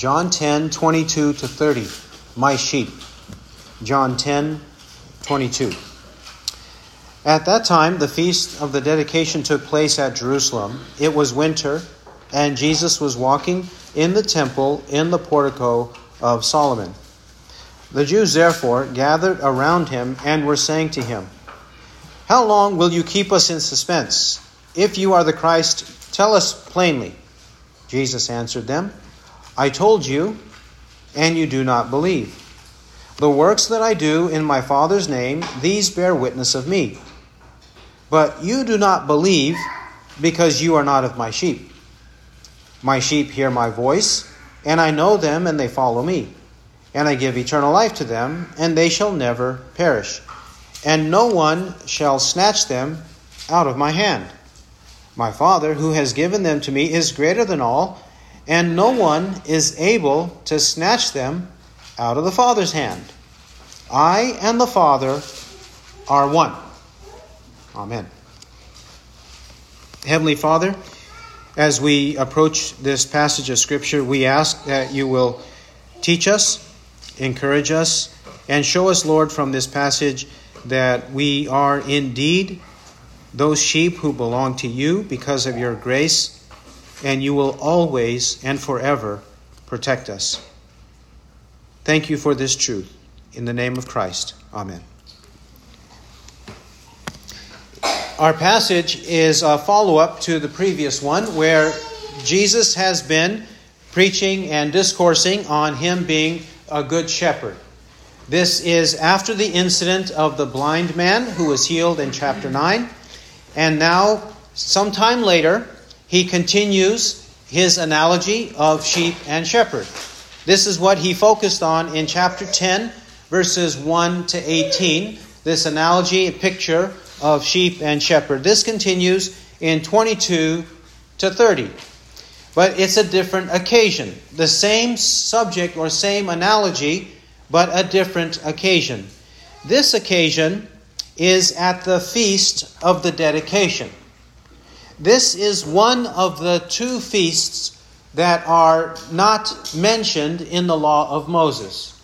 John 10, 22 to 30. My sheep. John 10, 22. At that time, the feast of the dedication took place at Jerusalem. It was winter, and Jesus was walking in the temple in the portico of Solomon. The Jews therefore gathered around him and were saying to him, How long will you keep us in suspense? If you are the Christ, tell us plainly. Jesus answered them, I told you, and you do not believe. The works that I do in my Father's name, these bear witness of me. But you do not believe because you are not of my sheep. My sheep hear my voice, and I know them, and they follow me. And I give eternal life to them, and they shall never perish. And no one shall snatch them out of my hand. My Father, who has given them to me, is greater than all, and no one is able to snatch them out of the Father's hand. I and the Father are one. Amen. Heavenly Father, as we approach this passage of Scripture, we ask that you will teach us, encourage us, and show us, Lord, from this passage that we are indeed those sheep who belong to you because of your grace, and you will always and forever protect us. Thank you for this truth. In the name of Christ. Amen. Our passage is a follow up to the previous one where Jesus has been preaching and discoursing on him being a good shepherd. This is after the incident of the blind man who was healed in chapter 9. And now, sometime later, he continues his analogy of sheep and shepherd. This is what he focused on in chapter 10, verses 1 to 18. This analogy, a picture of sheep and shepherd. This continues in 22 to 30. But it's a different occasion. The same subject or same analogy, but a different occasion. This occasion is at the feast of the dedication. This is one of the two feasts that are not mentioned in the law of Moses.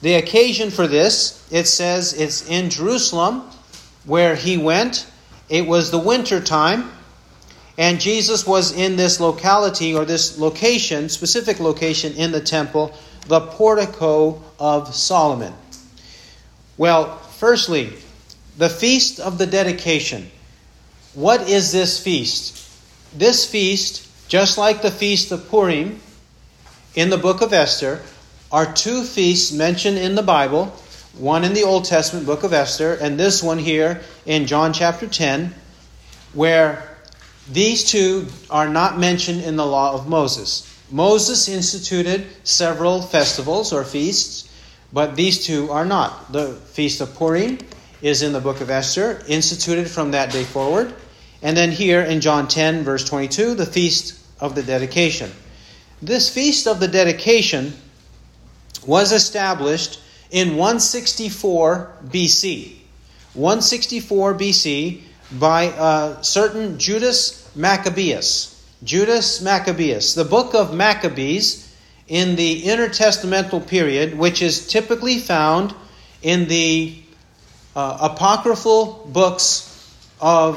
The occasion for this, it says it's in Jerusalem where he went. It was the winter time, and Jesus was in this locality or this location, specific location in the temple, the portico of Solomon. Well, firstly, the feast of the dedication. What is this feast? This feast, just like the feast of Purim in the book of Esther, are two feasts mentioned in the Bible one in the Old Testament book of Esther, and this one here in John chapter 10, where these two are not mentioned in the law of Moses. Moses instituted several festivals or feasts, but these two are not. The Feast of Purim is in the book of Esther, instituted from that day forward. And then here in John 10, verse 22, the Feast of the Dedication. This Feast of the Dedication was established in 164 BC. 164 BC by a certain Judas Maccabeus. Judas Maccabeus. The book of Maccabees in the intertestamental period, which is typically found in the uh, apocryphal books of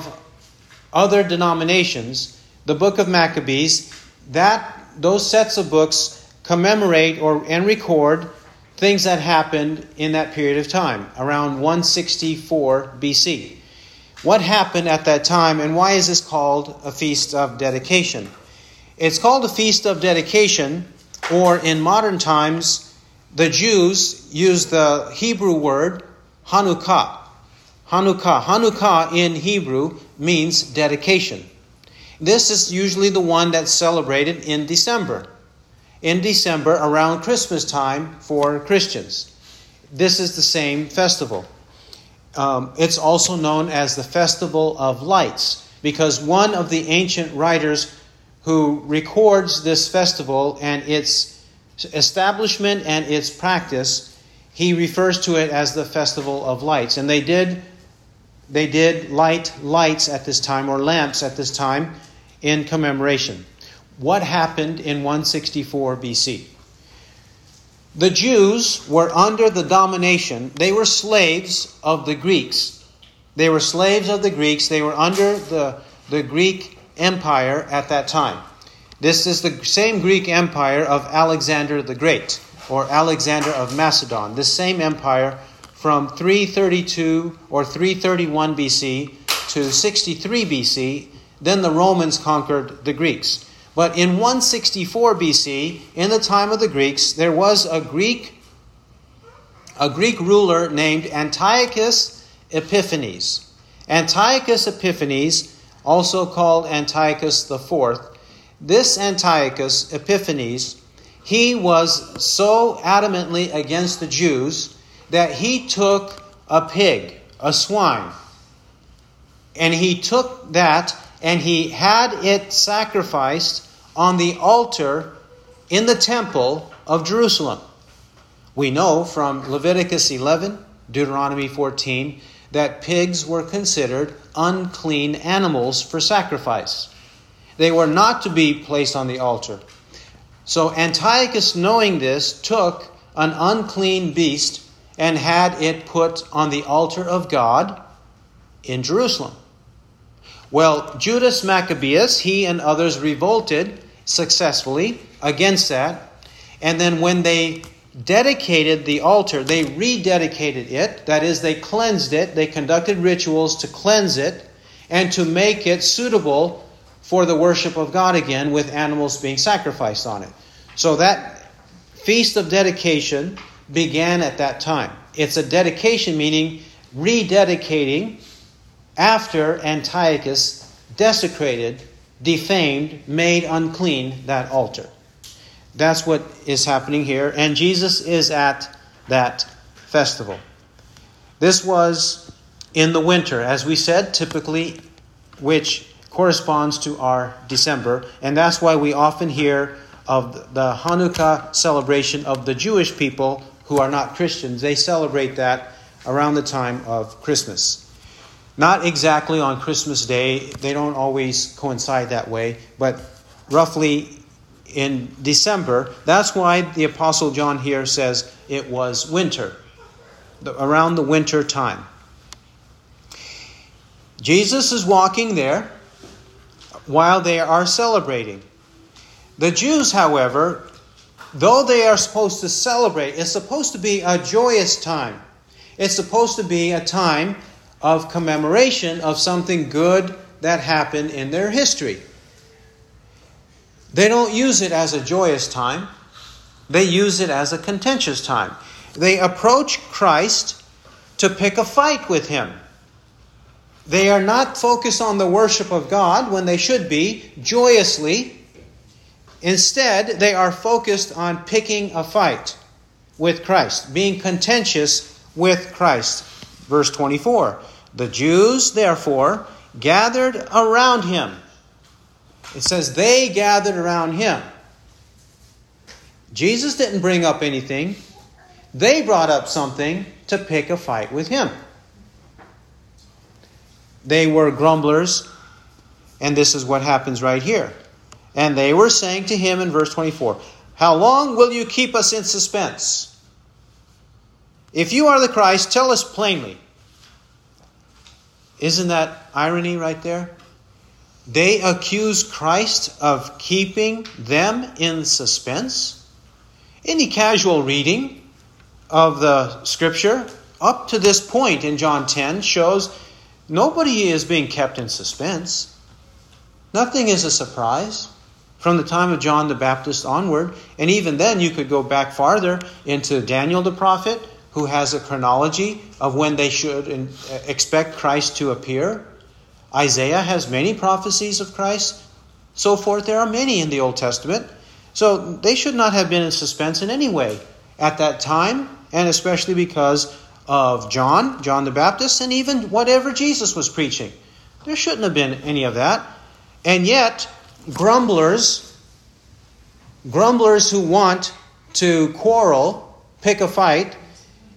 other denominations, the book of Maccabees, that those sets of books commemorate or and record things that happened in that period of time, around 164 BC. What happened at that time, and why is this called a feast of dedication? It's called a feast of dedication, or in modern times, the Jews use the Hebrew word Hanukkah. Hanukkah. Hanukkah in Hebrew means dedication. This is usually the one that's celebrated in December in December around Christmas time for Christians. This is the same festival. Um, it's also known as the Festival of Lights because one of the ancient writers who records this festival and its establishment and its practice, he refers to it as the Festival of Lights. And they did they did light lights at this time or lamps at this time in commemoration what happened in 164 BC. The Jews were under the domination, they were slaves of the Greeks. They were slaves of the Greeks, they were under the, the Greek Empire at that time. This is the same Greek Empire of Alexander the Great, or Alexander of Macedon. This same empire from 332 or 331 BC to 63 BC. Then the Romans conquered the Greeks. But in 164 BC, in the time of the Greeks, there was a Greek a Greek ruler named Antiochus Epiphanes. Antiochus Epiphanes, also called Antiochus IV, this Antiochus Epiphanes, he was so adamantly against the Jews that he took a pig, a swine, and he took that and he had it sacrificed on the altar in the temple of Jerusalem. We know from Leviticus 11, Deuteronomy 14, that pigs were considered unclean animals for sacrifice. They were not to be placed on the altar. So Antiochus, knowing this, took an unclean beast and had it put on the altar of God in Jerusalem. Well, Judas Maccabeus, he and others revolted successfully against that. And then when they dedicated the altar, they rededicated it. That is, they cleansed it. They conducted rituals to cleanse it and to make it suitable for the worship of God again with animals being sacrificed on it. So that feast of dedication began at that time. It's a dedication meaning rededicating after Antiochus desecrated, defamed, made unclean that altar. That's what is happening here, and Jesus is at that festival. This was in the winter, as we said, typically, which corresponds to our December, and that's why we often hear of the Hanukkah celebration of the Jewish people who are not Christians. They celebrate that around the time of Christmas. Not exactly on Christmas Day, they don't always coincide that way, but roughly in December. That's why the Apostle John here says it was winter, around the winter time. Jesus is walking there while they are celebrating. The Jews, however, though they are supposed to celebrate, it's supposed to be a joyous time. It's supposed to be a time of commemoration of something good that happened in their history. They don't use it as a joyous time, they use it as a contentious time. They approach Christ to pick a fight with him. They are not focused on the worship of God when they should be, joyously. Instead, they are focused on picking a fight with Christ, being contentious with Christ. Verse 24 The Jews, therefore, gathered around him. It says they gathered around him. Jesus didn't bring up anything, they brought up something to pick a fight with him. They were grumblers, and this is what happens right here. And they were saying to him in verse 24, How long will you keep us in suspense? If you are the Christ, tell us plainly. Isn't that irony right there? They accuse Christ of keeping them in suspense. Any casual reading of the scripture up to this point in John 10 shows Nobody is being kept in suspense. Nothing is a surprise from the time of John the Baptist onward. And even then, you could go back farther into Daniel the prophet, who has a chronology of when they should expect Christ to appear. Isaiah has many prophecies of Christ, so forth. There are many in the Old Testament. So they should not have been in suspense in any way at that time, and especially because of John, John the Baptist, and even whatever Jesus was preaching. There shouldn't have been any of that. And yet, grumblers, grumblers who want to quarrel, pick a fight,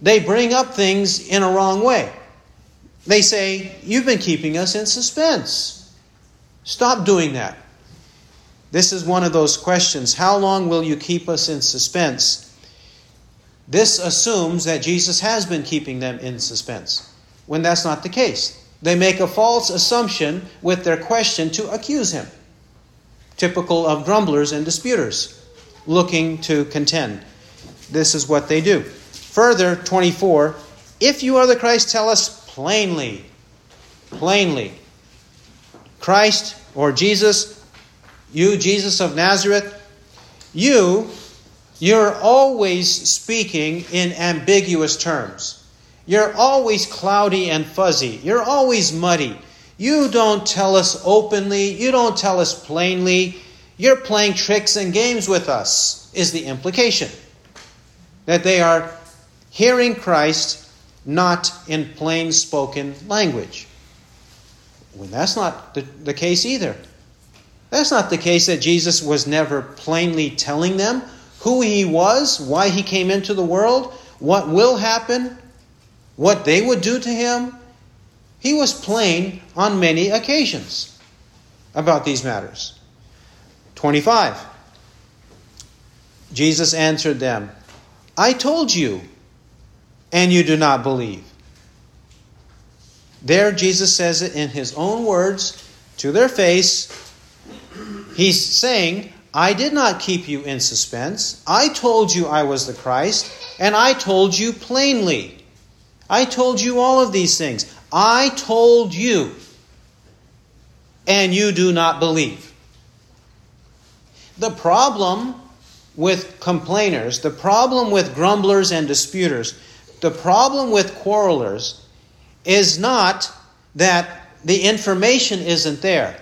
they bring up things in a wrong way. They say, You've been keeping us in suspense. Stop doing that. This is one of those questions. How long will you keep us in suspense? This assumes that Jesus has been keeping them in suspense, when that's not the case. They make a false assumption with their question to accuse him, typical of grumblers and disputers looking to contend. This is what they do. Further, 24, if you are the Christ, tell us plainly, plainly. Christ or Jesus, you, Jesus of Nazareth, you, you're always speaking in ambiguous terms. You're always cloudy and fuzzy. You're always muddy. You don't tell us openly. You don't tell us plainly. You're playing tricks and games with us, is the implication. That they are hearing Christ not in plain spoken language. Well, that's not the, the case either. That's not the case that Jesus was never plainly telling them who he was, why he came into the world, what will happen, what they would do to him. He was plain on many occasions about these matters. 25. Jesus answered them, I told you, and you do not believe. There, Jesus says it in his own words to their face. He's saying, I did not keep you in suspense. I told you I was the Christ, and I told you plainly. I told you all of these things. I told you, and you do not believe. The problem with complainers, the problem with grumblers and disputers, the problem with quarrelers is not that the information isn't there.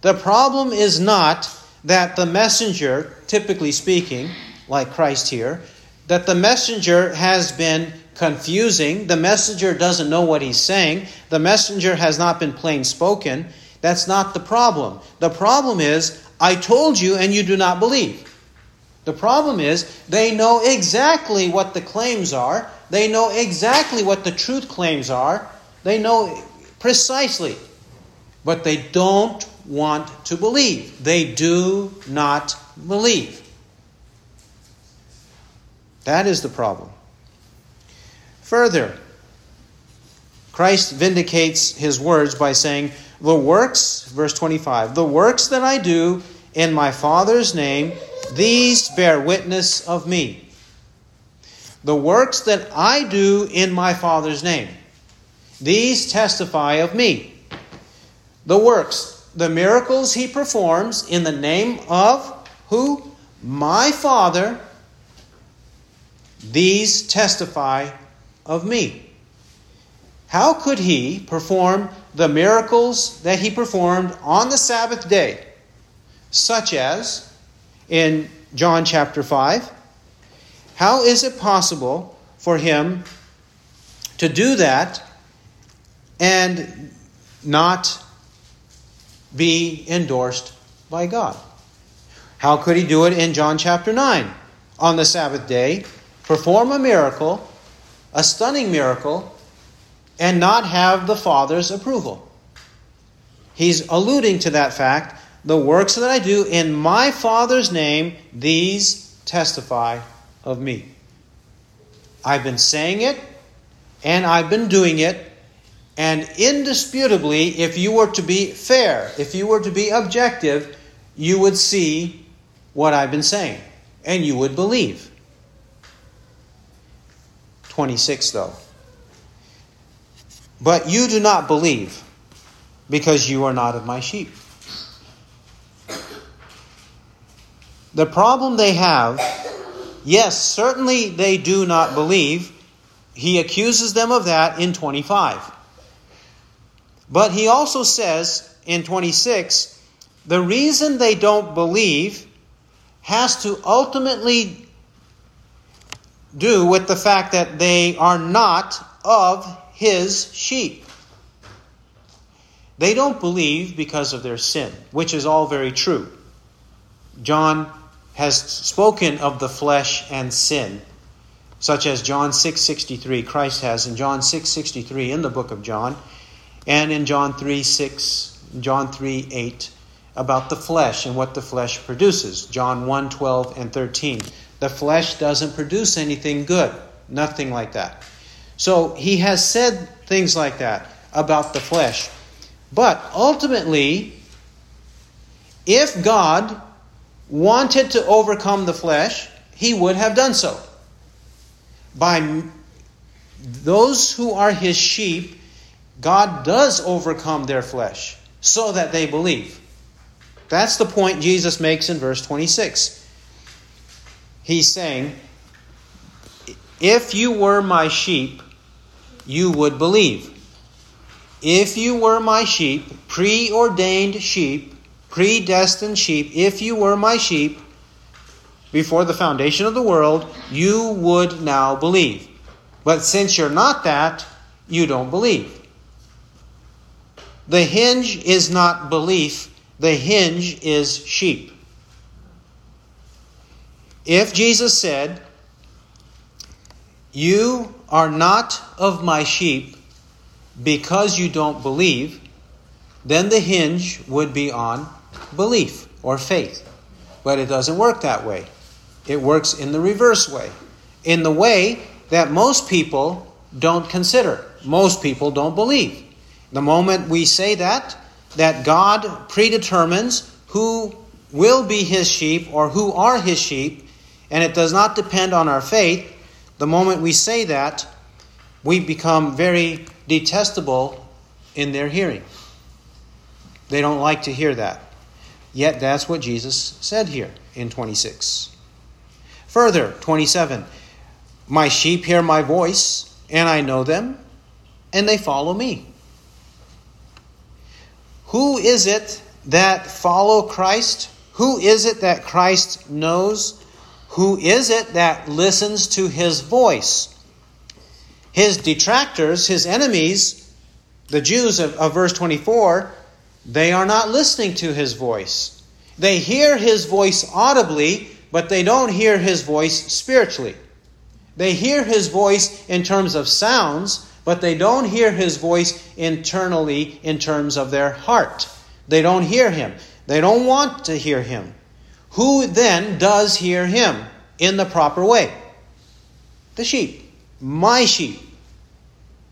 The problem is not that the messenger, typically speaking, like Christ here, that the messenger has been confusing. The messenger doesn't know what he's saying. The messenger has not been plain spoken. That's not the problem. The problem is, I told you and you do not believe. The problem is, they know exactly what the claims are. They know exactly what the truth claims are. They know precisely. But they don't want to believe. They do not believe. That is the problem. Further, Christ vindicates his words by saying, The works, verse 25, the works that I do in my Father's name, these bear witness of me. The works that I do in my Father's name, these testify of me. The works, the miracles he performs in the name of who? My Father. These testify of me. How could he perform the miracles that he performed on the Sabbath day, such as in John chapter 5? How is it possible for him to do that and not be endorsed by God. How could he do it in John chapter 9? On the Sabbath day, perform a miracle, a stunning miracle, and not have the Father's approval. He's alluding to that fact. The works that I do in my Father's name, these testify of me. I've been saying it, and I've been doing it, and indisputably, if you were to be fair, if you were to be objective, you would see what I've been saying and you would believe. 26, though. But you do not believe because you are not of my sheep. The problem they have, yes, certainly they do not believe. He accuses them of that in 25. But he also says in 26 the reason they don't believe has to ultimately do with the fact that they are not of his sheep. They don't believe because of their sin, which is all very true. John has spoken of the flesh and sin, such as John 6:63 Christ has in John 6:63 in the book of John and in John 3 6, John 3 8, about the flesh and what the flesh produces. John 1 12 and 13. The flesh doesn't produce anything good, nothing like that. So he has said things like that about the flesh. But ultimately, if God wanted to overcome the flesh, he would have done so. By those who are his sheep, God does overcome their flesh so that they believe. That's the point Jesus makes in verse 26. He's saying, If you were my sheep, you would believe. If you were my sheep, preordained sheep, predestined sheep, if you were my sheep before the foundation of the world, you would now believe. But since you're not that, you don't believe. The hinge is not belief, the hinge is sheep. If Jesus said, You are not of my sheep because you don't believe, then the hinge would be on belief or faith. But it doesn't work that way. It works in the reverse way, in the way that most people don't consider. Most people don't believe. The moment we say that, that God predetermines who will be his sheep or who are his sheep, and it does not depend on our faith, the moment we say that, we become very detestable in their hearing. They don't like to hear that. Yet that's what Jesus said here in 26. Further, 27 My sheep hear my voice, and I know them, and they follow me. Who is it that follow Christ? Who is it that Christ knows? Who is it that listens to his voice? His detractors, his enemies, the Jews of, of verse 24, they are not listening to his voice. They hear his voice audibly, but they don't hear his voice spiritually. They hear his voice in terms of sounds, but they don't hear his voice internally in terms of their heart. They don't hear him. They don't want to hear him. Who then does hear him in the proper way? The sheep. My sheep.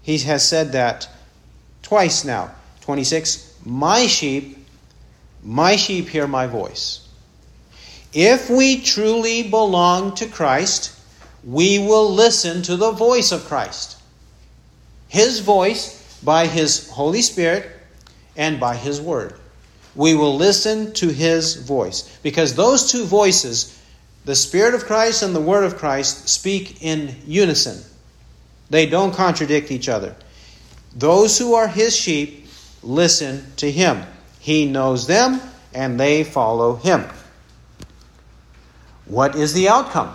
He has said that twice now. 26. My sheep, my sheep hear my voice. If we truly belong to Christ, we will listen to the voice of Christ. His voice by His Holy Spirit and by His Word. We will listen to His voice because those two voices, the Spirit of Christ and the Word of Christ, speak in unison. They don't contradict each other. Those who are His sheep listen to Him. He knows them and they follow Him. What is the outcome?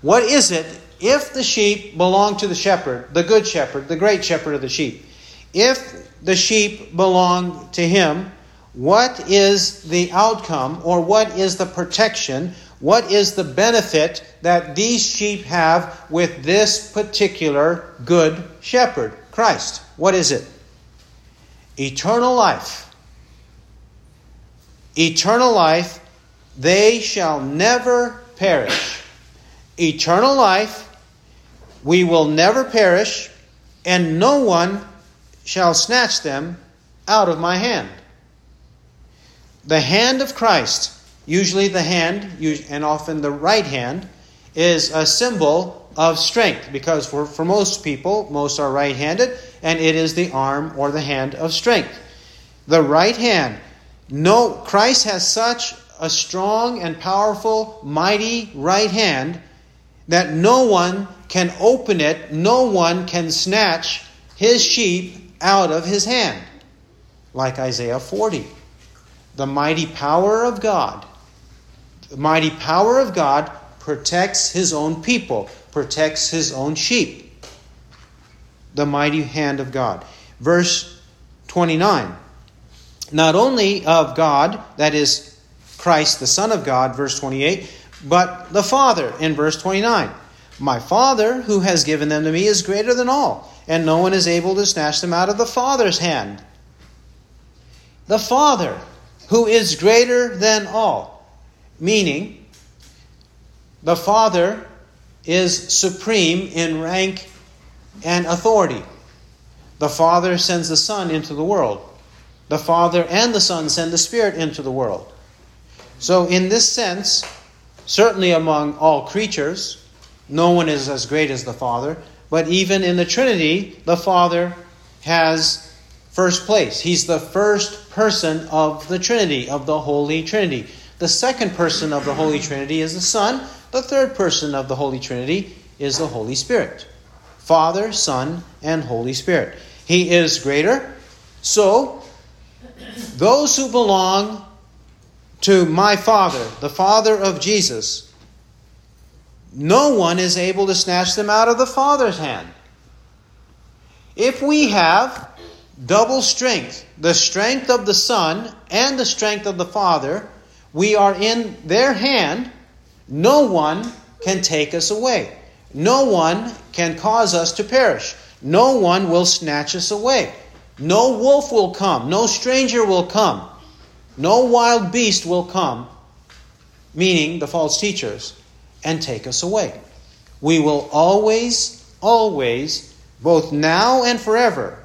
What is it if the sheep belong to the shepherd, the good shepherd, the great shepherd of the sheep, if the sheep belong to him, what is the outcome or what is the protection? What is the benefit that these sheep have with this particular good shepherd, Christ? What is it? Eternal life. Eternal life, they shall never perish. Eternal life, we will never perish, and no one shall snatch them out of my hand. The hand of Christ, usually the hand, and often the right hand, is a symbol of strength because for, for most people, most are right handed, and it is the arm or the hand of strength. The right hand, no, Christ has such a strong and powerful, mighty right hand that no one can open it, no one can snatch his sheep out of his hand. Like Isaiah 40. The mighty power of God, the mighty power of God protects his own people, protects his own sheep. The mighty hand of God. Verse 29. Not only of God, that is Christ, the Son of God, verse 28, but the Father in verse 29. My Father, who has given them to me, is greater than all, and no one is able to snatch them out of the Father's hand. The Father, who is greater than all. Meaning, the Father is supreme in rank and authority. The Father sends the Son into the world. The Father and the Son send the Spirit into the world. So, in this sense, certainly among all creatures, no one is as great as the Father, but even in the Trinity, the Father has first place. He's the first person of the Trinity, of the Holy Trinity. The second person of the Holy Trinity is the Son. The third person of the Holy Trinity is the Holy Spirit. Father, Son, and Holy Spirit. He is greater. So, those who belong to my Father, the Father of Jesus, no one is able to snatch them out of the Father's hand. If we have double strength, the strength of the Son and the strength of the Father, we are in their hand. No one can take us away. No one can cause us to perish. No one will snatch us away. No wolf will come. No stranger will come. No wild beast will come, meaning the false teachers, and take us away. We will always, always, both now and forever,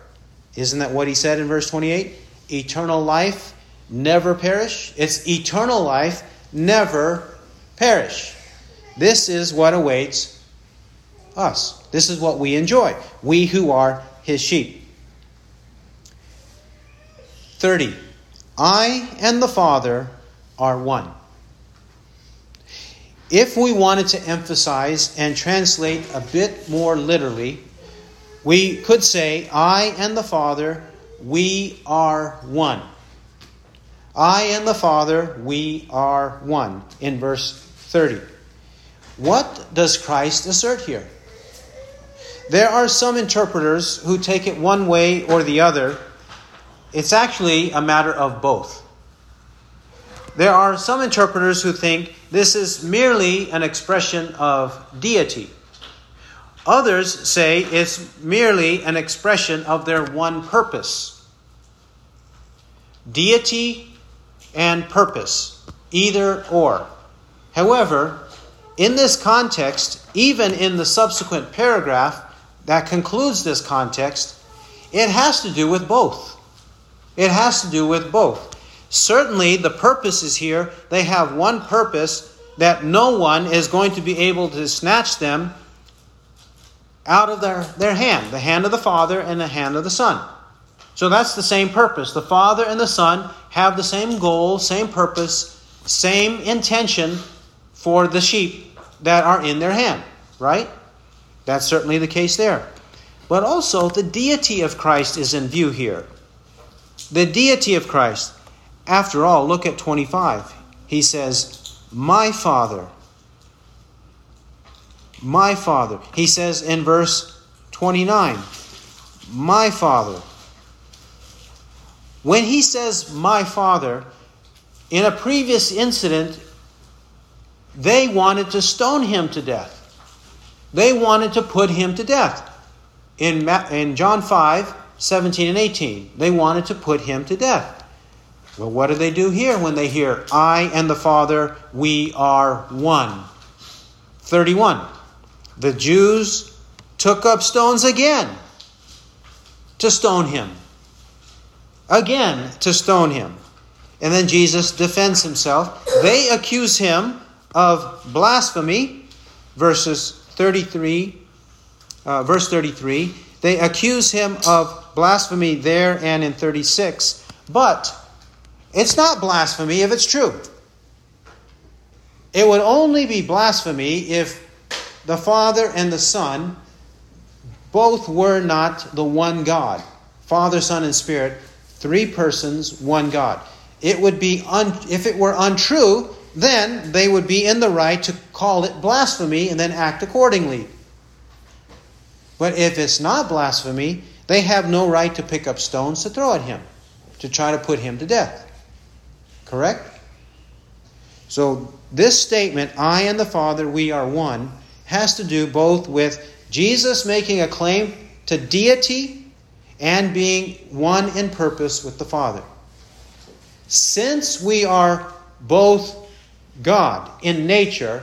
isn't that what he said in verse 28? Eternal life never perish. It's eternal life never perish. This is what awaits us. This is what we enjoy, we who are his sheep. 30. I and the Father are one. If we wanted to emphasize and translate a bit more literally, we could say, I and the Father, we are one. I and the Father, we are one, in verse 30. What does Christ assert here? There are some interpreters who take it one way or the other. It's actually a matter of both. There are some interpreters who think this is merely an expression of deity. Others say it's merely an expression of their one purpose deity and purpose, either or. However, in this context, even in the subsequent paragraph that concludes this context, it has to do with both. It has to do with both. Certainly, the purpose is here, they have one purpose that no one is going to be able to snatch them out of their, their hand, the hand of the Father and the hand of the Son. So that's the same purpose. The Father and the Son have the same goal, same purpose, same intention for the sheep that are in their hand, right? That's certainly the case there. But also, the deity of Christ is in view here. The deity of Christ. After all, look at 25. He says, My Father my Father. He says in verse 29, My Father. When he says, My Father, in a previous incident, they wanted to stone him to death. They wanted to put him to death. In, in John 5, 17 and 18, they wanted to put him to death. Well, what do they do here when they hear, I and the Father, we are one? 31 the Jews took up stones again to stone him. Again to stone him. And then Jesus defends himself. They accuse him of blasphemy, verses 33, uh, verse 33. They accuse him of blasphemy there and in 36. But it's not blasphemy if it's true. It would only be blasphemy if the Father and the Son both were not the one God. Father, Son, and Spirit, three persons, one God. It would be un- if it were untrue, then they would be in the right to call it blasphemy and then act accordingly. But if it's not blasphemy, they have no right to pick up stones to throw at him, to try to put him to death. Correct? So, this statement, I and the Father, we are one, has to do both with Jesus making a claim to deity and being one in purpose with the Father. since we are both God in nature,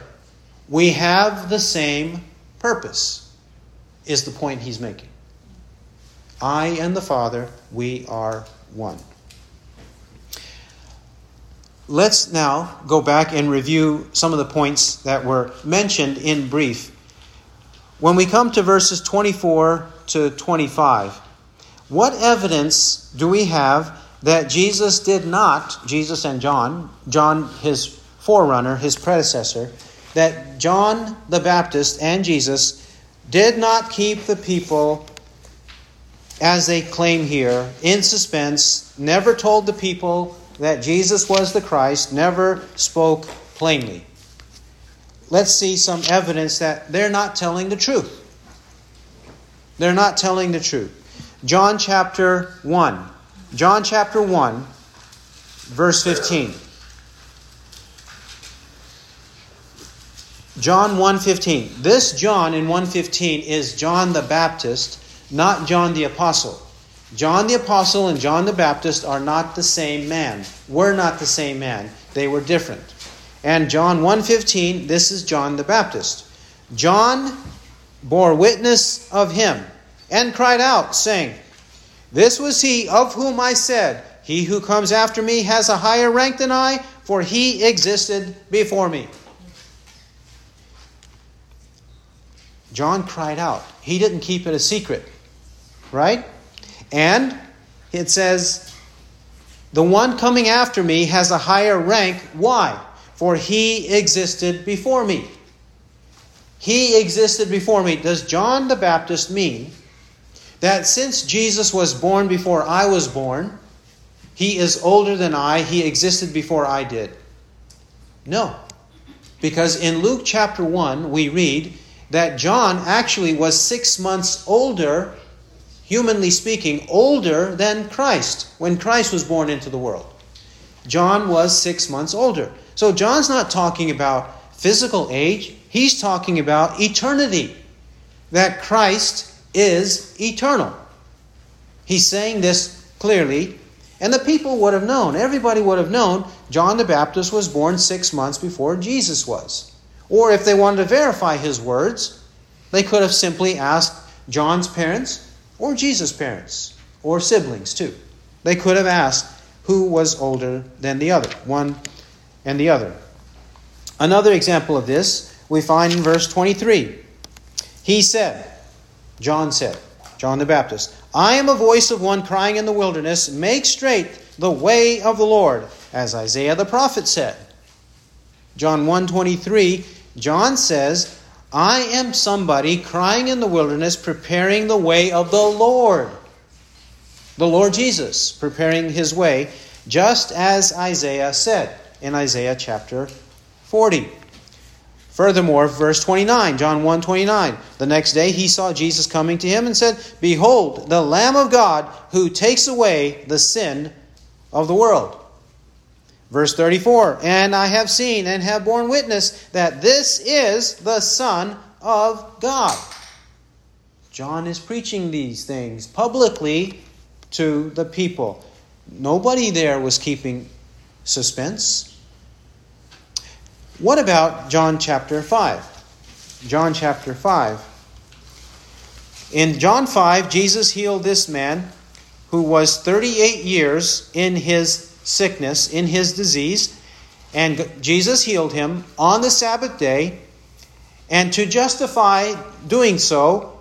we have the same purpose, is the point he's making. I and the Father, we are one. Let's now go back and review some of the points that were mentioned in brief. When we come to verses 24 to 25, what evidence do we have that Jesus did not, Jesus and John, John his forerunner, his predecessor, that John the Baptist and Jesus did not keep the people, as they claim here, in suspense, never told the people that Jesus was the Christ, never spoke plainly. Let's see some evidence that they're not telling the truth. They're not telling the truth. John chapter 1. John chapter 1, verse 15. John 1:15. This John in 1:15 is John the Baptist, not John the apostle. John the apostle and John the Baptist are not the same man. Were not the same man. They were different. And John 1:15, this is John the Baptist. John bore witness of him and cried out saying, "This was he of whom I said, he who comes after me has a higher rank than I, for he existed before me." John cried out. He didn't keep it a secret. Right? And it says, The one coming after me has a higher rank. Why? For he existed before me. He existed before me. Does John the Baptist mean that since Jesus was born before I was born, he is older than I, he existed before I did? No. Because in Luke chapter 1, we read that John actually was six months older humanly speaking, older than Christ when Christ was born into the world. John was six months older. So John's not talking about physical age, he's talking about eternity. That Christ is eternal. He's saying this clearly, and the people would have known, everybody would have known, John the Baptist was born six months before Jesus was. Or if they wanted to verify his words, they could have simply asked John's parents, or Jesus' parents, or siblings too. They could have asked who was older than the other, one and the other. Another example of this we find in verse 23. He said, John said, John the Baptist, I am a voice of one crying in the wilderness, make straight the way of the Lord, as Isaiah the prophet said. John 1:23, John says, I am somebody crying in the wilderness, preparing the way of the Lord. The Lord Jesus, preparing his way, just as Isaiah said in Isaiah chapter 40. Furthermore, verse 29, John 1 29. The next day he saw Jesus coming to him and said, Behold, the Lamb of God who takes away the sin of the world. Verse 34 And I have seen and have borne witness that this is the Son of God. John is preaching these things publicly to the people. Nobody there was keeping suspense. What about John chapter 5? John chapter 5. In John 5, Jesus healed this man who was 38 years in his sickness, in his disease, and Jesus healed him on the Sabbath day. And to justify doing so,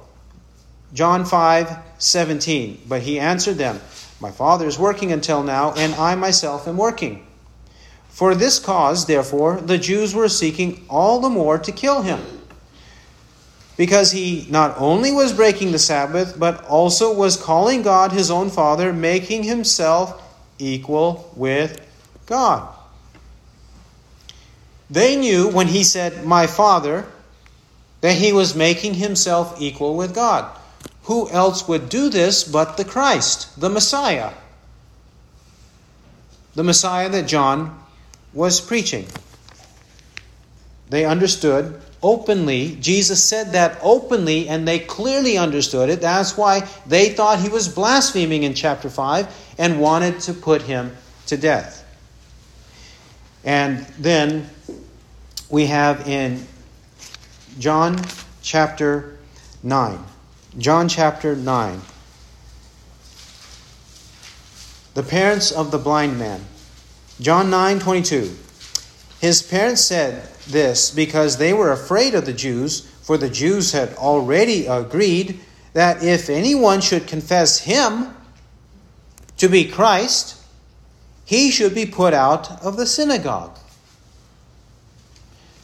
John 5 17. But he answered them, My Father is working until now, and I myself am working. For this cause, therefore, the Jews were seeking all the more to kill him. Because he not only was breaking the Sabbath, but also was calling God his own Father, making himself equal with God. They knew when he said, My Father, that he was making himself equal with God. Who else would do this but the Christ, the Messiah? The Messiah that John was preaching. They understood openly. Jesus said that openly, and they clearly understood it. That's why they thought he was blaspheming in chapter 5 and wanted to put him to death. And then we have in John chapter 9. John chapter 9. The parents of the blind man. John 9 22. His parents said this because they were afraid of the Jews, for the Jews had already agreed that if anyone should confess him to be Christ, he should be put out of the synagogue.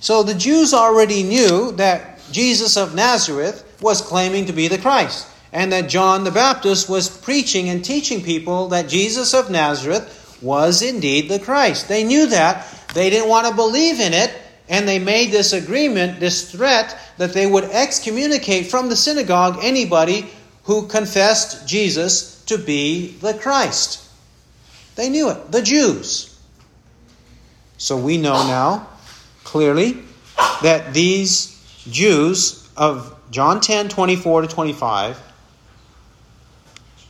So the Jews already knew that Jesus of Nazareth was claiming to be the Christ, and that John the Baptist was preaching and teaching people that Jesus of Nazareth was indeed the Christ. They knew that. They didn't want to believe in it, and they made this agreement, this threat, that they would excommunicate from the synagogue anybody who confessed Jesus to be the Christ. They knew it, the Jews. So we know now clearly that these Jews of John 10 24 to 25,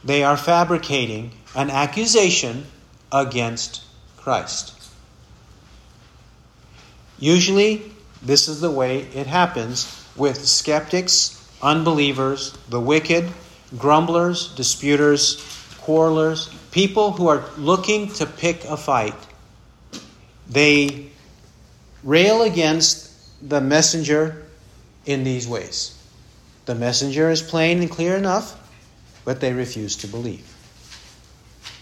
they are fabricating an accusation against Christ. Usually, this is the way it happens with skeptics, unbelievers, the wicked, grumblers, disputers, quarrelers, people who are looking to pick a fight. They rail against the messenger in these ways. The messenger is plain and clear enough, but they refuse to believe.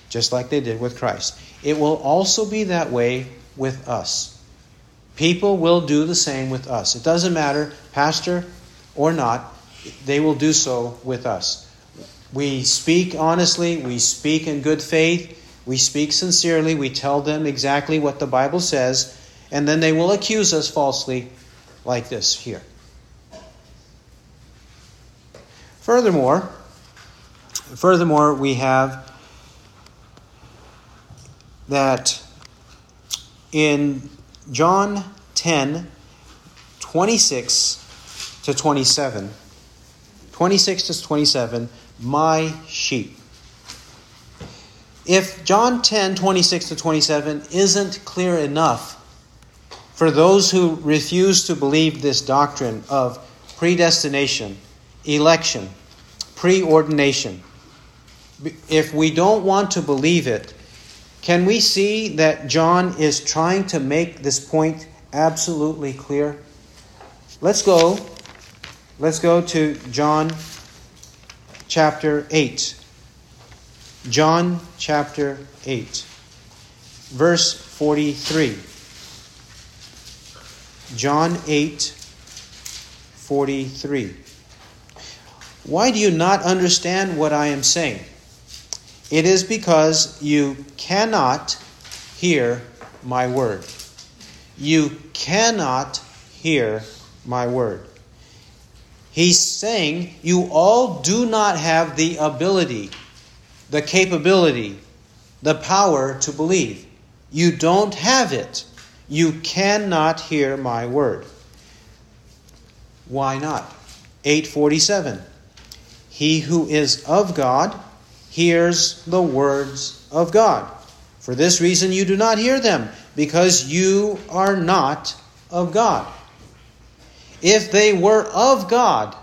Just like they did with Christ. It will also be that way with us. People will do the same with us. It doesn't matter, pastor or not, they will do so with us. We speak honestly, we speak in good faith, we speak sincerely, we tell them exactly what the Bible says, and then they will accuse us falsely, like this here. Furthermore, furthermore, we have that in John 10, 26 to 27. 26 to 27, my sheep. If John 10, 26 to 27 isn't clear enough for those who refuse to believe this doctrine of predestination, election, preordination, if we don't want to believe it, can we see that John is trying to make this point absolutely clear? Let's go. Let's go to John chapter 8. John chapter 8, verse 43. John 8, 43. Why do you not understand what I am saying? It is because you cannot hear my word. You cannot hear my word. He's saying you all do not have the ability, the capability, the power to believe. You don't have it. You cannot hear my word. Why not? 847. He who is of God hears the words of God. For this reason you do not hear them, because you are not of God. If they were of God,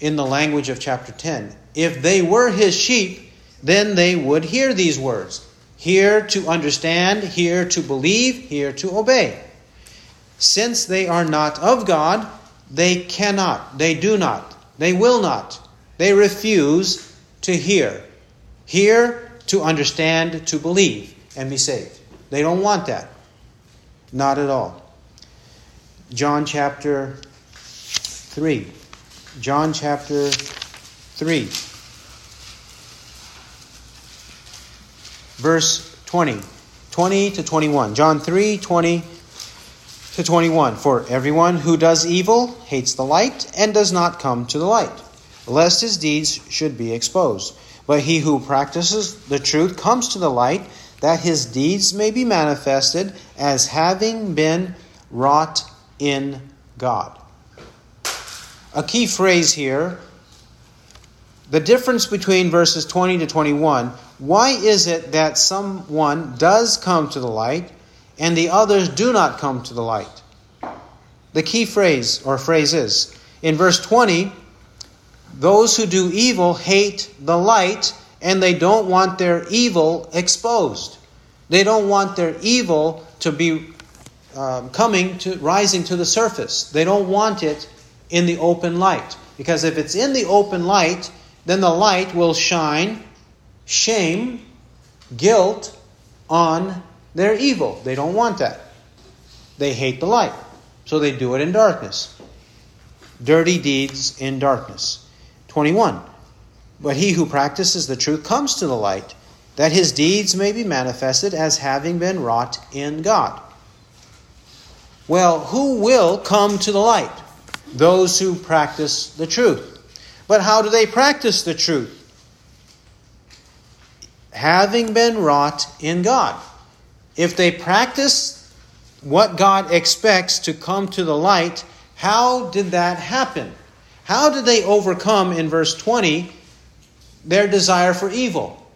in the language of chapter 10, if they were his sheep, then they would hear these words. Hear to understand, hear to believe, hear to obey. Since they are not of God, they cannot, they do not, they will not, they refuse to hear. Hear, to understand, to believe, and be saved. They don't want that. Not at all. John chapter 3. John chapter 3. Verse 20. 20 to 21. John 3 20 to 21. For everyone who does evil hates the light and does not come to the light lest his deeds should be exposed. But he who practices the truth comes to the light, that his deeds may be manifested as having been wrought in God. A key phrase here the difference between verses 20 to 21 why is it that someone does come to the light and the others do not come to the light. The key phrase or phrase is in verse 20 those who do evil hate the light and they don't want their evil exposed. They don't want their evil to be um, coming to rising to the surface. They don't want it in the open light because if it's in the open light, then the light will shine shame, guilt on their evil. They don't want that. They hate the light. So they do it in darkness. Dirty deeds in darkness. 21. But he who practices the truth comes to the light, that his deeds may be manifested as having been wrought in God. Well, who will come to the light? Those who practice the truth. But how do they practice the truth? Having been wrought in God. If they practice what God expects to come to the light, how did that happen? How did they overcome in verse 20 their desire for evil,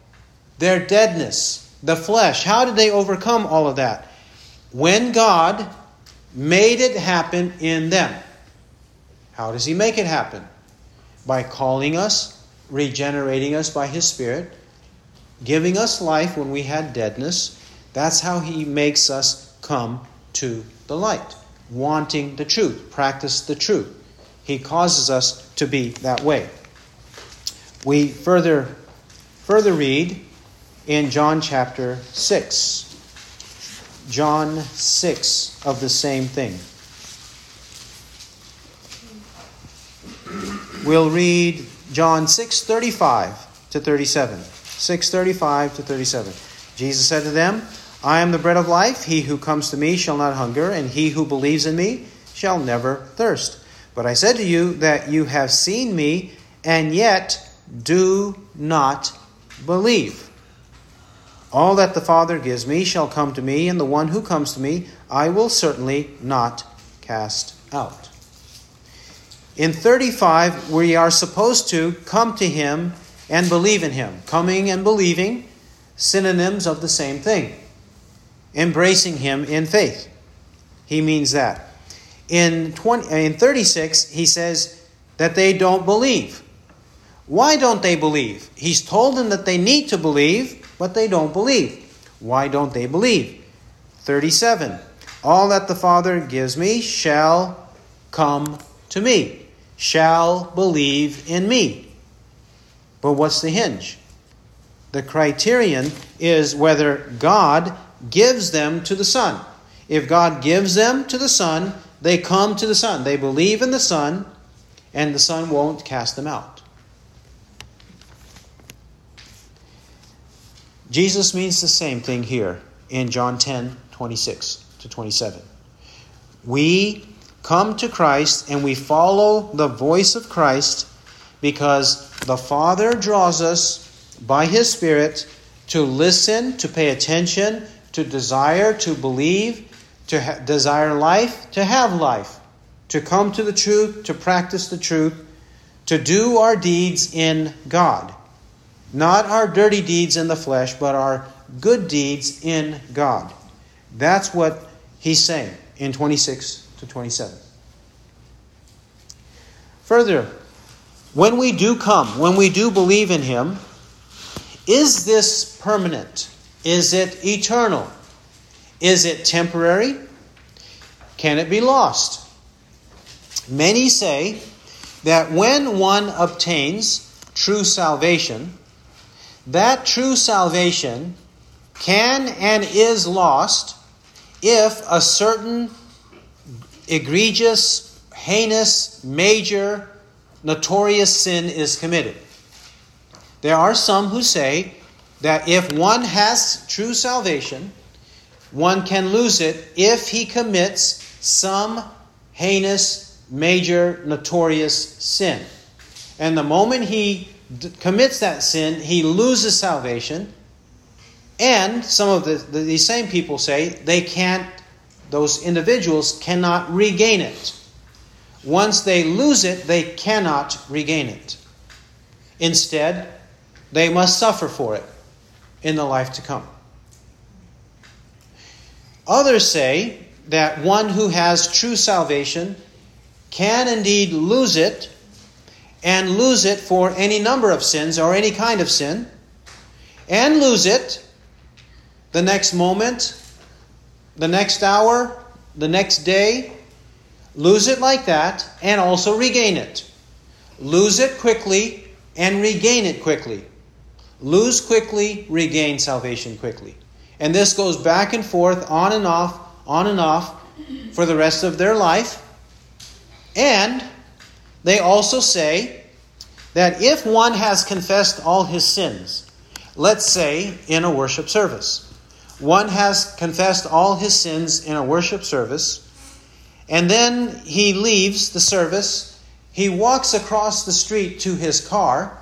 their deadness, the flesh? How did they overcome all of that? When God made it happen in them. How does He make it happen? By calling us, regenerating us by His Spirit, giving us life when we had deadness. That's how He makes us come to the light, wanting the truth, practice the truth. He causes us to be that way. We further further read in John chapter 6. John 6 of the same thing. We'll read John 6:35 to 37. 6:35 to 37. Jesus said to them, I am the bread of life. He who comes to me shall not hunger, and he who believes in me shall never thirst. But I said to you that you have seen me, and yet do not believe. All that the Father gives me shall come to me, and the one who comes to me I will certainly not cast out. In 35, we are supposed to come to him and believe in him. Coming and believing, synonyms of the same thing embracing him in faith. He means that. In 20 uh, in 36 he says that they don't believe. Why don't they believe? He's told them that they need to believe, but they don't believe. Why don't they believe? 37 All that the Father gives me shall come to me, shall believe in me. But what's the hinge? The criterion is whether God gives them to the Son. If God gives them to the Son, they come to the Son. They believe in the Son, and the Son won't cast them out. Jesus means the same thing here in John 10 26 to 27. We come to Christ and we follow the voice of Christ because the Father draws us by His Spirit to listen, to pay attention, to desire, to believe, to ha- desire life, to have life, to come to the truth, to practice the truth, to do our deeds in God. Not our dirty deeds in the flesh, but our good deeds in God. That's what he's saying in 26 to 27. Further, when we do come, when we do believe in him, is this permanent? Is it eternal? Is it temporary? Can it be lost? Many say that when one obtains true salvation, that true salvation can and is lost if a certain egregious, heinous, major, notorious sin is committed. There are some who say that if one has true salvation, one can lose it if he commits some heinous, major, notorious sin. And the moment he d- commits that sin, he loses salvation. And some of the, the, these same people say they can't, those individuals cannot regain it. Once they lose it, they cannot regain it. Instead, they must suffer for it in the life to come. Others say that one who has true salvation can indeed lose it and lose it for any number of sins or any kind of sin, and lose it the next moment, the next hour, the next day, lose it like that, and also regain it. Lose it quickly and regain it quickly. Lose quickly, regain salvation quickly. And this goes back and forth, on and off, on and off for the rest of their life. And they also say that if one has confessed all his sins, let's say in a worship service, one has confessed all his sins in a worship service, and then he leaves the service, he walks across the street to his car,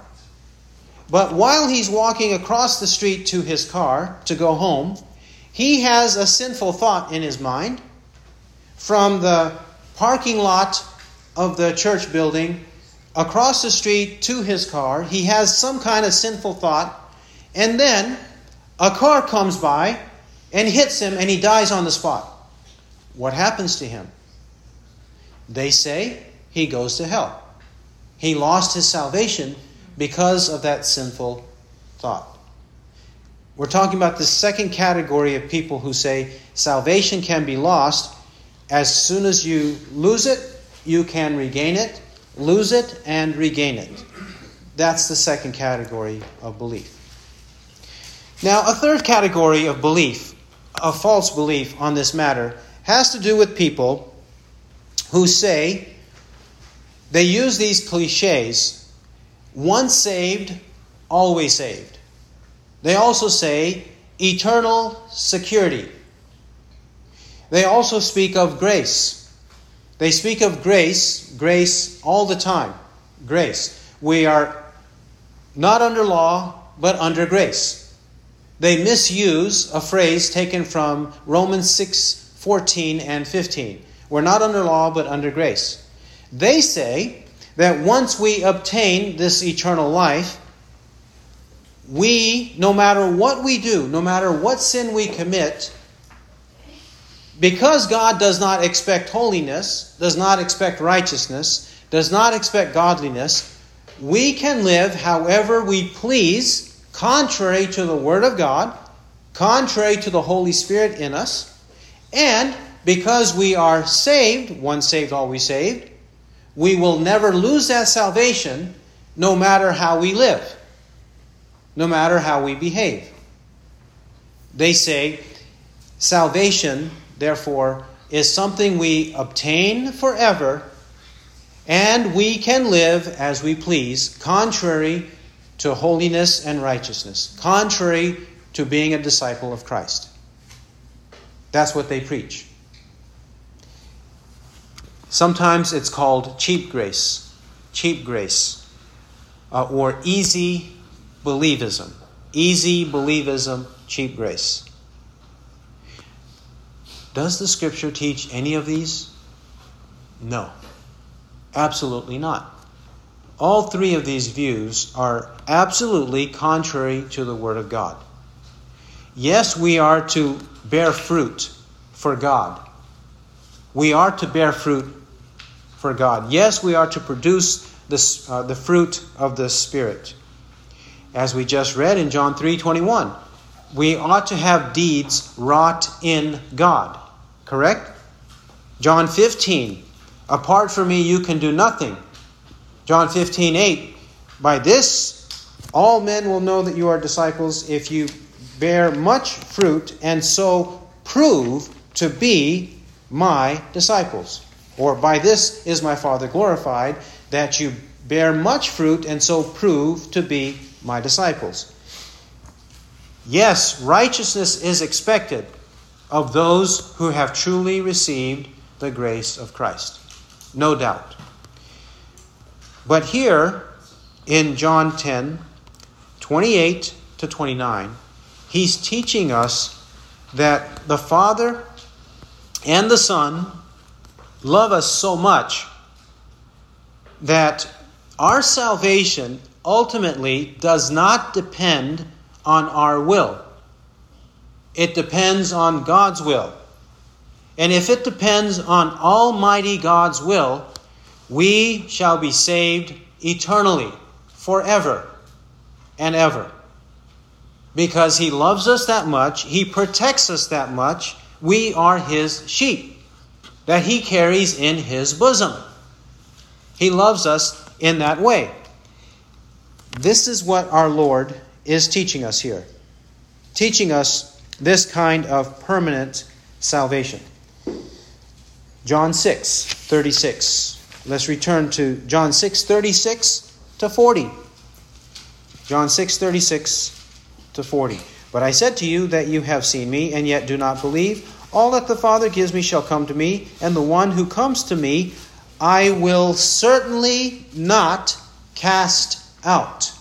but while he's walking across the street to his car to go home, he has a sinful thought in his mind from the parking lot of the church building across the street to his car. He has some kind of sinful thought, and then a car comes by and hits him, and he dies on the spot. What happens to him? They say he goes to hell. He lost his salvation because of that sinful thought. We're talking about the second category of people who say salvation can be lost as soon as you lose it you can regain it, lose it, and regain it. That's the second category of belief. Now, a third category of belief, a false belief on this matter, has to do with people who say they use these cliches once saved, always saved. They also say eternal security. They also speak of grace. They speak of grace, grace all the time. Grace. We are not under law, but under grace. They misuse a phrase taken from Romans 6 14 and 15. We're not under law, but under grace. They say that once we obtain this eternal life, we, no matter what we do, no matter what sin we commit, because God does not expect holiness, does not expect righteousness, does not expect godliness, we can live however we please, contrary to the Word of God, contrary to the Holy Spirit in us, and because we are saved, once saved, always saved, we will never lose that salvation no matter how we live, no matter how we behave. They say salvation therefore, is something we obtain forever, and we can live as we please, contrary to holiness and righteousness, contrary to being a disciple of Christ. That's what they preach. Sometimes it's called cheap grace, cheap grace, uh, or easy believism. Easy believism, cheap grace. Does the scripture teach any of these? No. Absolutely not. All three of these views are absolutely contrary to the Word of God. Yes, we are to bear fruit for God. We are to bear fruit for God. Yes, we are to produce this, uh, the fruit of the Spirit. As we just read in John 3 21, we ought to have deeds wrought in God. Correct? John 15, apart from me, you can do nothing. John 15, 8, by this all men will know that you are disciples if you bear much fruit and so prove to be my disciples. Or by this is my Father glorified, that you bear much fruit and so prove to be my disciples. Yes, righteousness is expected of those who have truly received the grace of Christ. No doubt. But here in John 10, 28 to 29, he's teaching us that the Father and the Son love us so much that our salvation ultimately does not depend on our will. It depends on God's will. And if it depends on Almighty God's will, we shall be saved eternally, forever and ever. Because He loves us that much, He protects us that much, we are His sheep that He carries in His bosom. He loves us in that way. This is what our Lord is teaching us here, teaching us this kind of permanent salvation. John 6, 36. Let's return to John 6, 36 to 40. John 6, 36 to 40. But I said to you that you have seen me, and yet do not believe. All that the Father gives me shall come to me, and the one who comes to me I will certainly not cast out.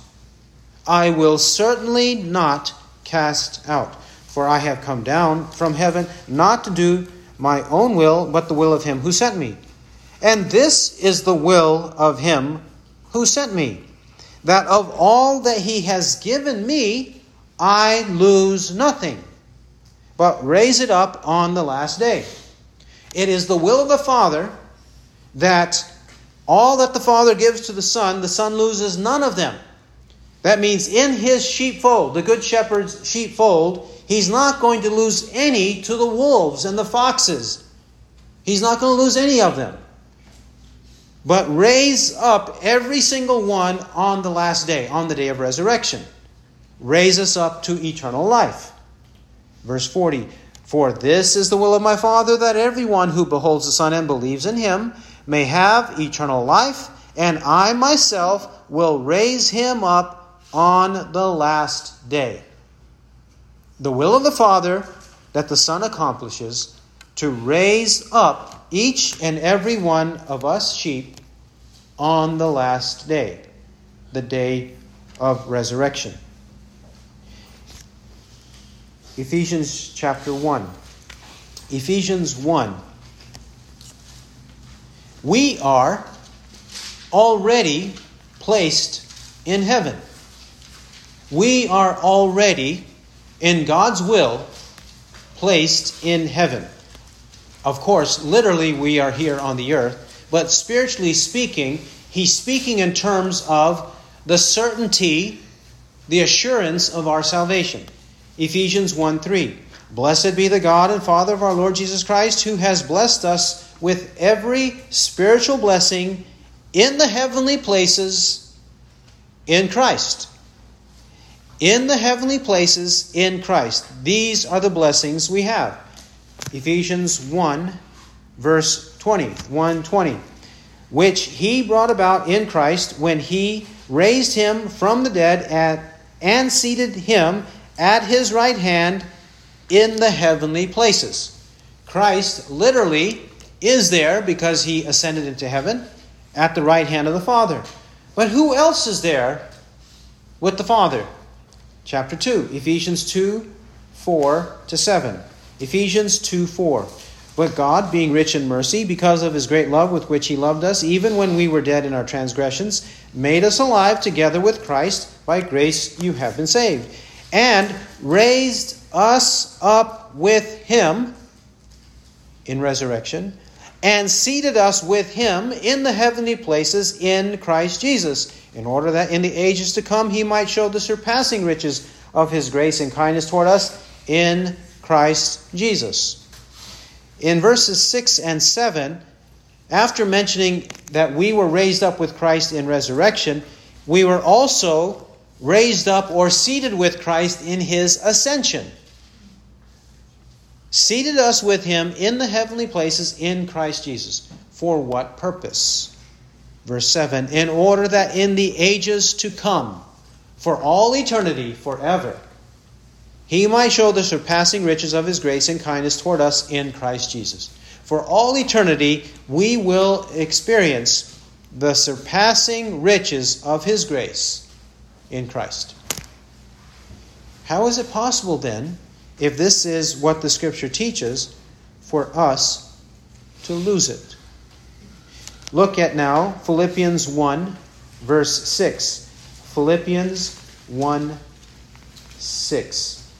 I will certainly not cast out. For I have come down from heaven not to do my own will, but the will of him who sent me. And this is the will of him who sent me, that of all that he has given me, I lose nothing, but raise it up on the last day. It is the will of the Father that all that the Father gives to the Son, the Son loses none of them. That means in his sheepfold, the Good Shepherd's sheepfold, he's not going to lose any to the wolves and the foxes. He's not going to lose any of them. But raise up every single one on the last day, on the day of resurrection. Raise us up to eternal life. Verse 40 For this is the will of my Father, that everyone who beholds the Son and believes in him may have eternal life, and I myself will raise him up on the last day. The will of the Father that the Son accomplishes to raise up each and every one of us sheep on the last day, the day of resurrection. Ephesians chapter 1. Ephesians 1. We are already placed in heaven we are already, in God's will, placed in heaven. Of course, literally, we are here on the earth, but spiritually speaking, he's speaking in terms of the certainty, the assurance of our salvation. Ephesians 1 3. Blessed be the God and Father of our Lord Jesus Christ, who has blessed us with every spiritual blessing in the heavenly places in Christ in the heavenly places in Christ. These are the blessings we have. Ephesians 1, verse 20, 120, which he brought about in Christ when he raised him from the dead at, and seated him at his right hand in the heavenly places. Christ literally is there because he ascended into heaven at the right hand of the Father. But who else is there with the Father? Chapter 2, Ephesians 2 4 to 7. Ephesians 2 4. But God, being rich in mercy, because of his great love with which he loved us, even when we were dead in our transgressions, made us alive together with Christ. By grace you have been saved. And raised us up with him in resurrection, and seated us with him in the heavenly places in Christ Jesus in order that in the ages to come he might show the surpassing riches of his grace and kindness toward us in Christ Jesus. In verses 6 and 7, after mentioning that we were raised up with Christ in resurrection, we were also raised up or seated with Christ in his ascension. Seated us with him in the heavenly places in Christ Jesus. For what purpose? Verse 7 In order that in the ages to come, for all eternity, forever, he might show the surpassing riches of his grace and kindness toward us in Christ Jesus. For all eternity, we will experience the surpassing riches of his grace in Christ. How is it possible then, if this is what the Scripture teaches, for us to lose it? Look at now Philippians 1, verse 6. Philippians 1, 6.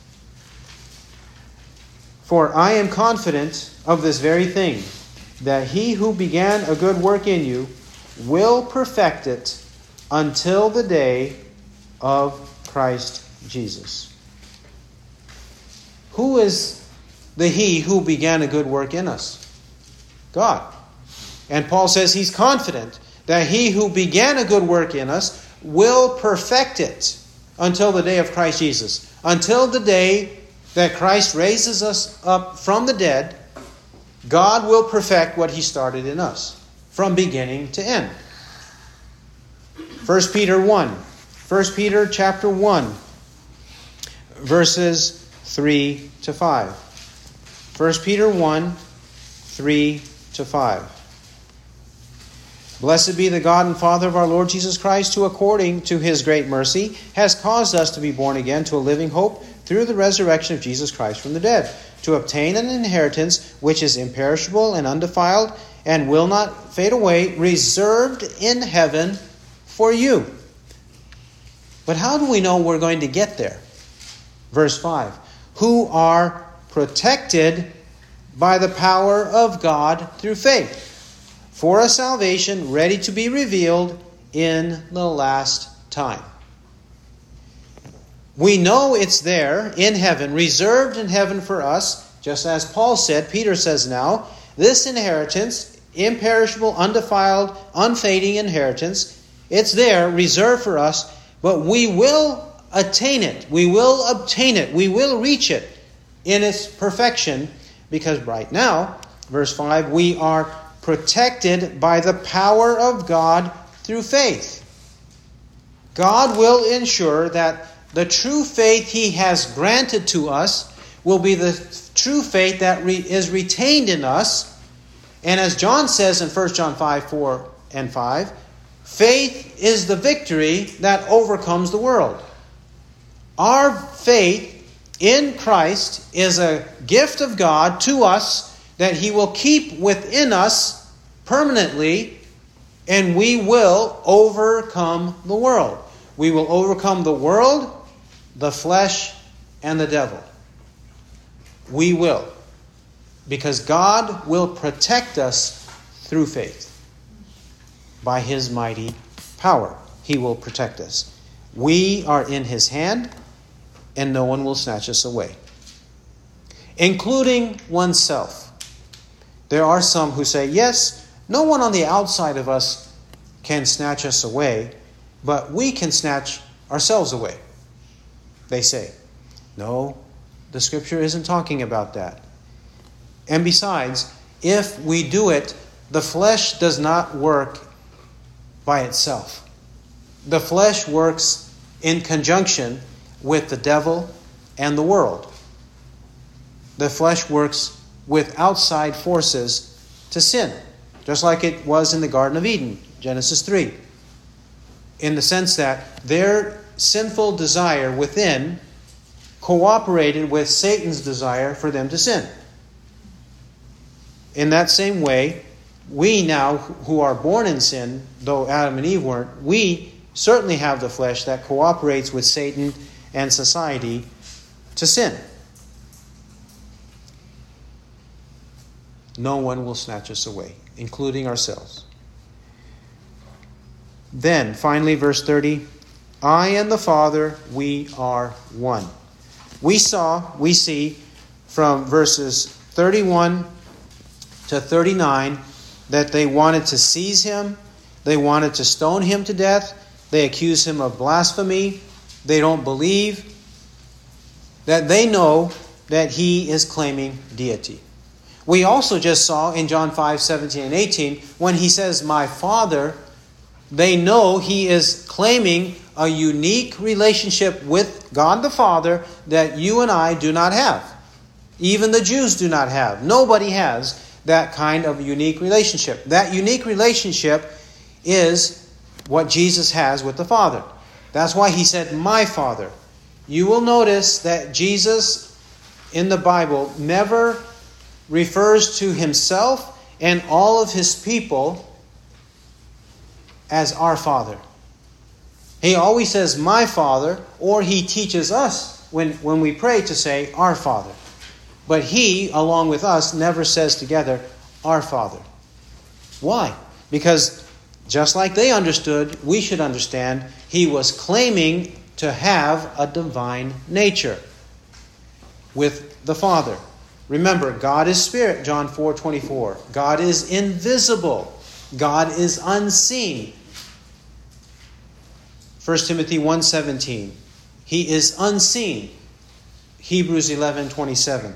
For I am confident of this very thing, that he who began a good work in you will perfect it until the day of Christ Jesus. Who is the he who began a good work in us? God. And Paul says he's confident that he who began a good work in us will perfect it until the day of Christ Jesus. Until the day that Christ raises us up from the dead, God will perfect what he started in us from beginning to end. 1 Peter 1. 1 Peter chapter 1 verses 3 to 5. 1 Peter 1 3 to 5. Blessed be the God and Father of our Lord Jesus Christ, who according to his great mercy has caused us to be born again to a living hope through the resurrection of Jesus Christ from the dead, to obtain an inheritance which is imperishable and undefiled and will not fade away, reserved in heaven for you. But how do we know we're going to get there? Verse 5 Who are protected by the power of God through faith for a salvation ready to be revealed in the last time. We know it's there in heaven, reserved in heaven for us, just as Paul said, Peter says now, this inheritance, imperishable, undefiled, unfading inheritance, it's there, reserved for us, but we will attain it. We will obtain it. We will reach it in its perfection because right now, verse 5, we are protected by the power of God through faith. God will ensure that the true faith He has granted to us will be the true faith that re- is retained in us. And as John says in 1 John 5 4 and 5, faith is the victory that overcomes the world. Our faith in Christ is a gift of God to us that He will keep within us permanently, and we will overcome the world. We will overcome the world, the flesh, and the devil. We will. Because God will protect us through faith. By His mighty power, He will protect us. We are in His hand, and no one will snatch us away, including oneself. There are some who say, yes, no one on the outside of us can snatch us away, but we can snatch ourselves away. They say, no, the scripture isn't talking about that. And besides, if we do it, the flesh does not work by itself. The flesh works in conjunction with the devil and the world. The flesh works with outside forces to sin, just like it was in the Garden of Eden, Genesis 3. In the sense that their sinful desire within cooperated with Satan's desire for them to sin. In that same way, we now who are born in sin, though Adam and Eve weren't, we certainly have the flesh that cooperates with Satan and society to sin. no one will snatch us away, including ourselves. Then, finally, verse 30 I and the Father, we are one. We saw, we see from verses 31 to 39 that they wanted to seize him, they wanted to stone him to death, they accuse him of blasphemy, they don't believe, that they know that he is claiming deity. We also just saw in John 5 17 and 18, when he says, My Father, they know he is claiming a unique relationship with God the Father that you and I do not have. Even the Jews do not have. Nobody has that kind of unique relationship. That unique relationship is what Jesus has with the Father. That's why he said, My Father. You will notice that Jesus in the Bible never refers to himself and all of his people as our Father. He always says, My Father, or he teaches us when, when we pray to say, Our Father. But he, along with us, never says together, Our Father. Why? Because just like they understood, we should understand he was claiming to have a divine nature with the Father. Remember, God is spirit, John 4 24. God is invisible. God is unseen. 1 Timothy 1:17. He is unseen. Hebrews 11:27.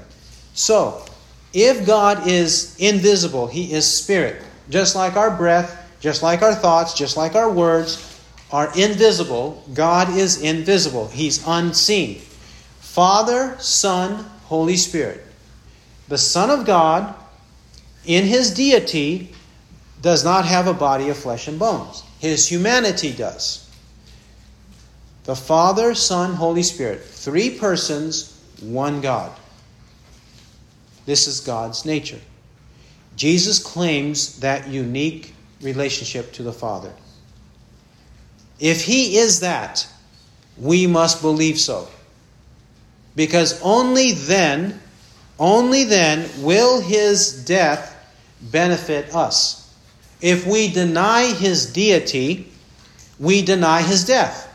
So, if God is invisible, he is spirit, just like our breath, just like our thoughts, just like our words are invisible, God is invisible. He's unseen. Father, Son, Holy Spirit. The Son of God in his deity does not have a body of flesh and bones. His humanity does. The Father, Son, Holy Spirit, three persons, one God. This is God's nature. Jesus claims that unique relationship to the Father. If He is that, we must believe so. Because only then, only then will His death benefit us. If we deny His deity, we deny His death.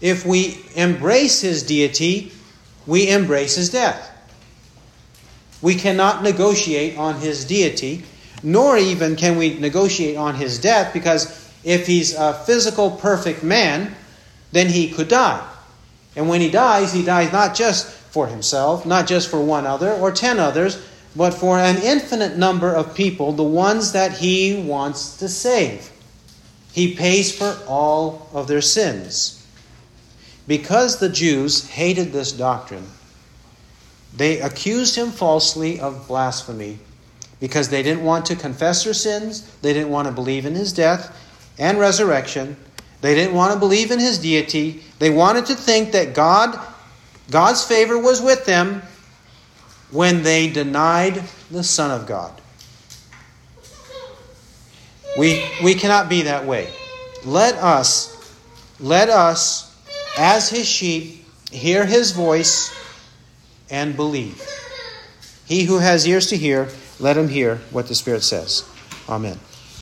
If we embrace His deity, we embrace His death. We cannot negotiate on his deity, nor even can we negotiate on his death, because if he's a physical, perfect man, then he could die. And when he dies, he dies not just for himself, not just for one other or ten others, but for an infinite number of people, the ones that he wants to save. He pays for all of their sins. Because the Jews hated this doctrine, they accused him falsely of blasphemy because they didn't want to confess their sins, they didn't want to believe in his death and resurrection, they didn't want to believe in his deity. They wanted to think that God God's favor was with them when they denied the Son of God. We, we cannot be that way. Let us, let us, as his sheep, hear his voice and believe. He who has ears to hear, let him hear what the Spirit says. Amen.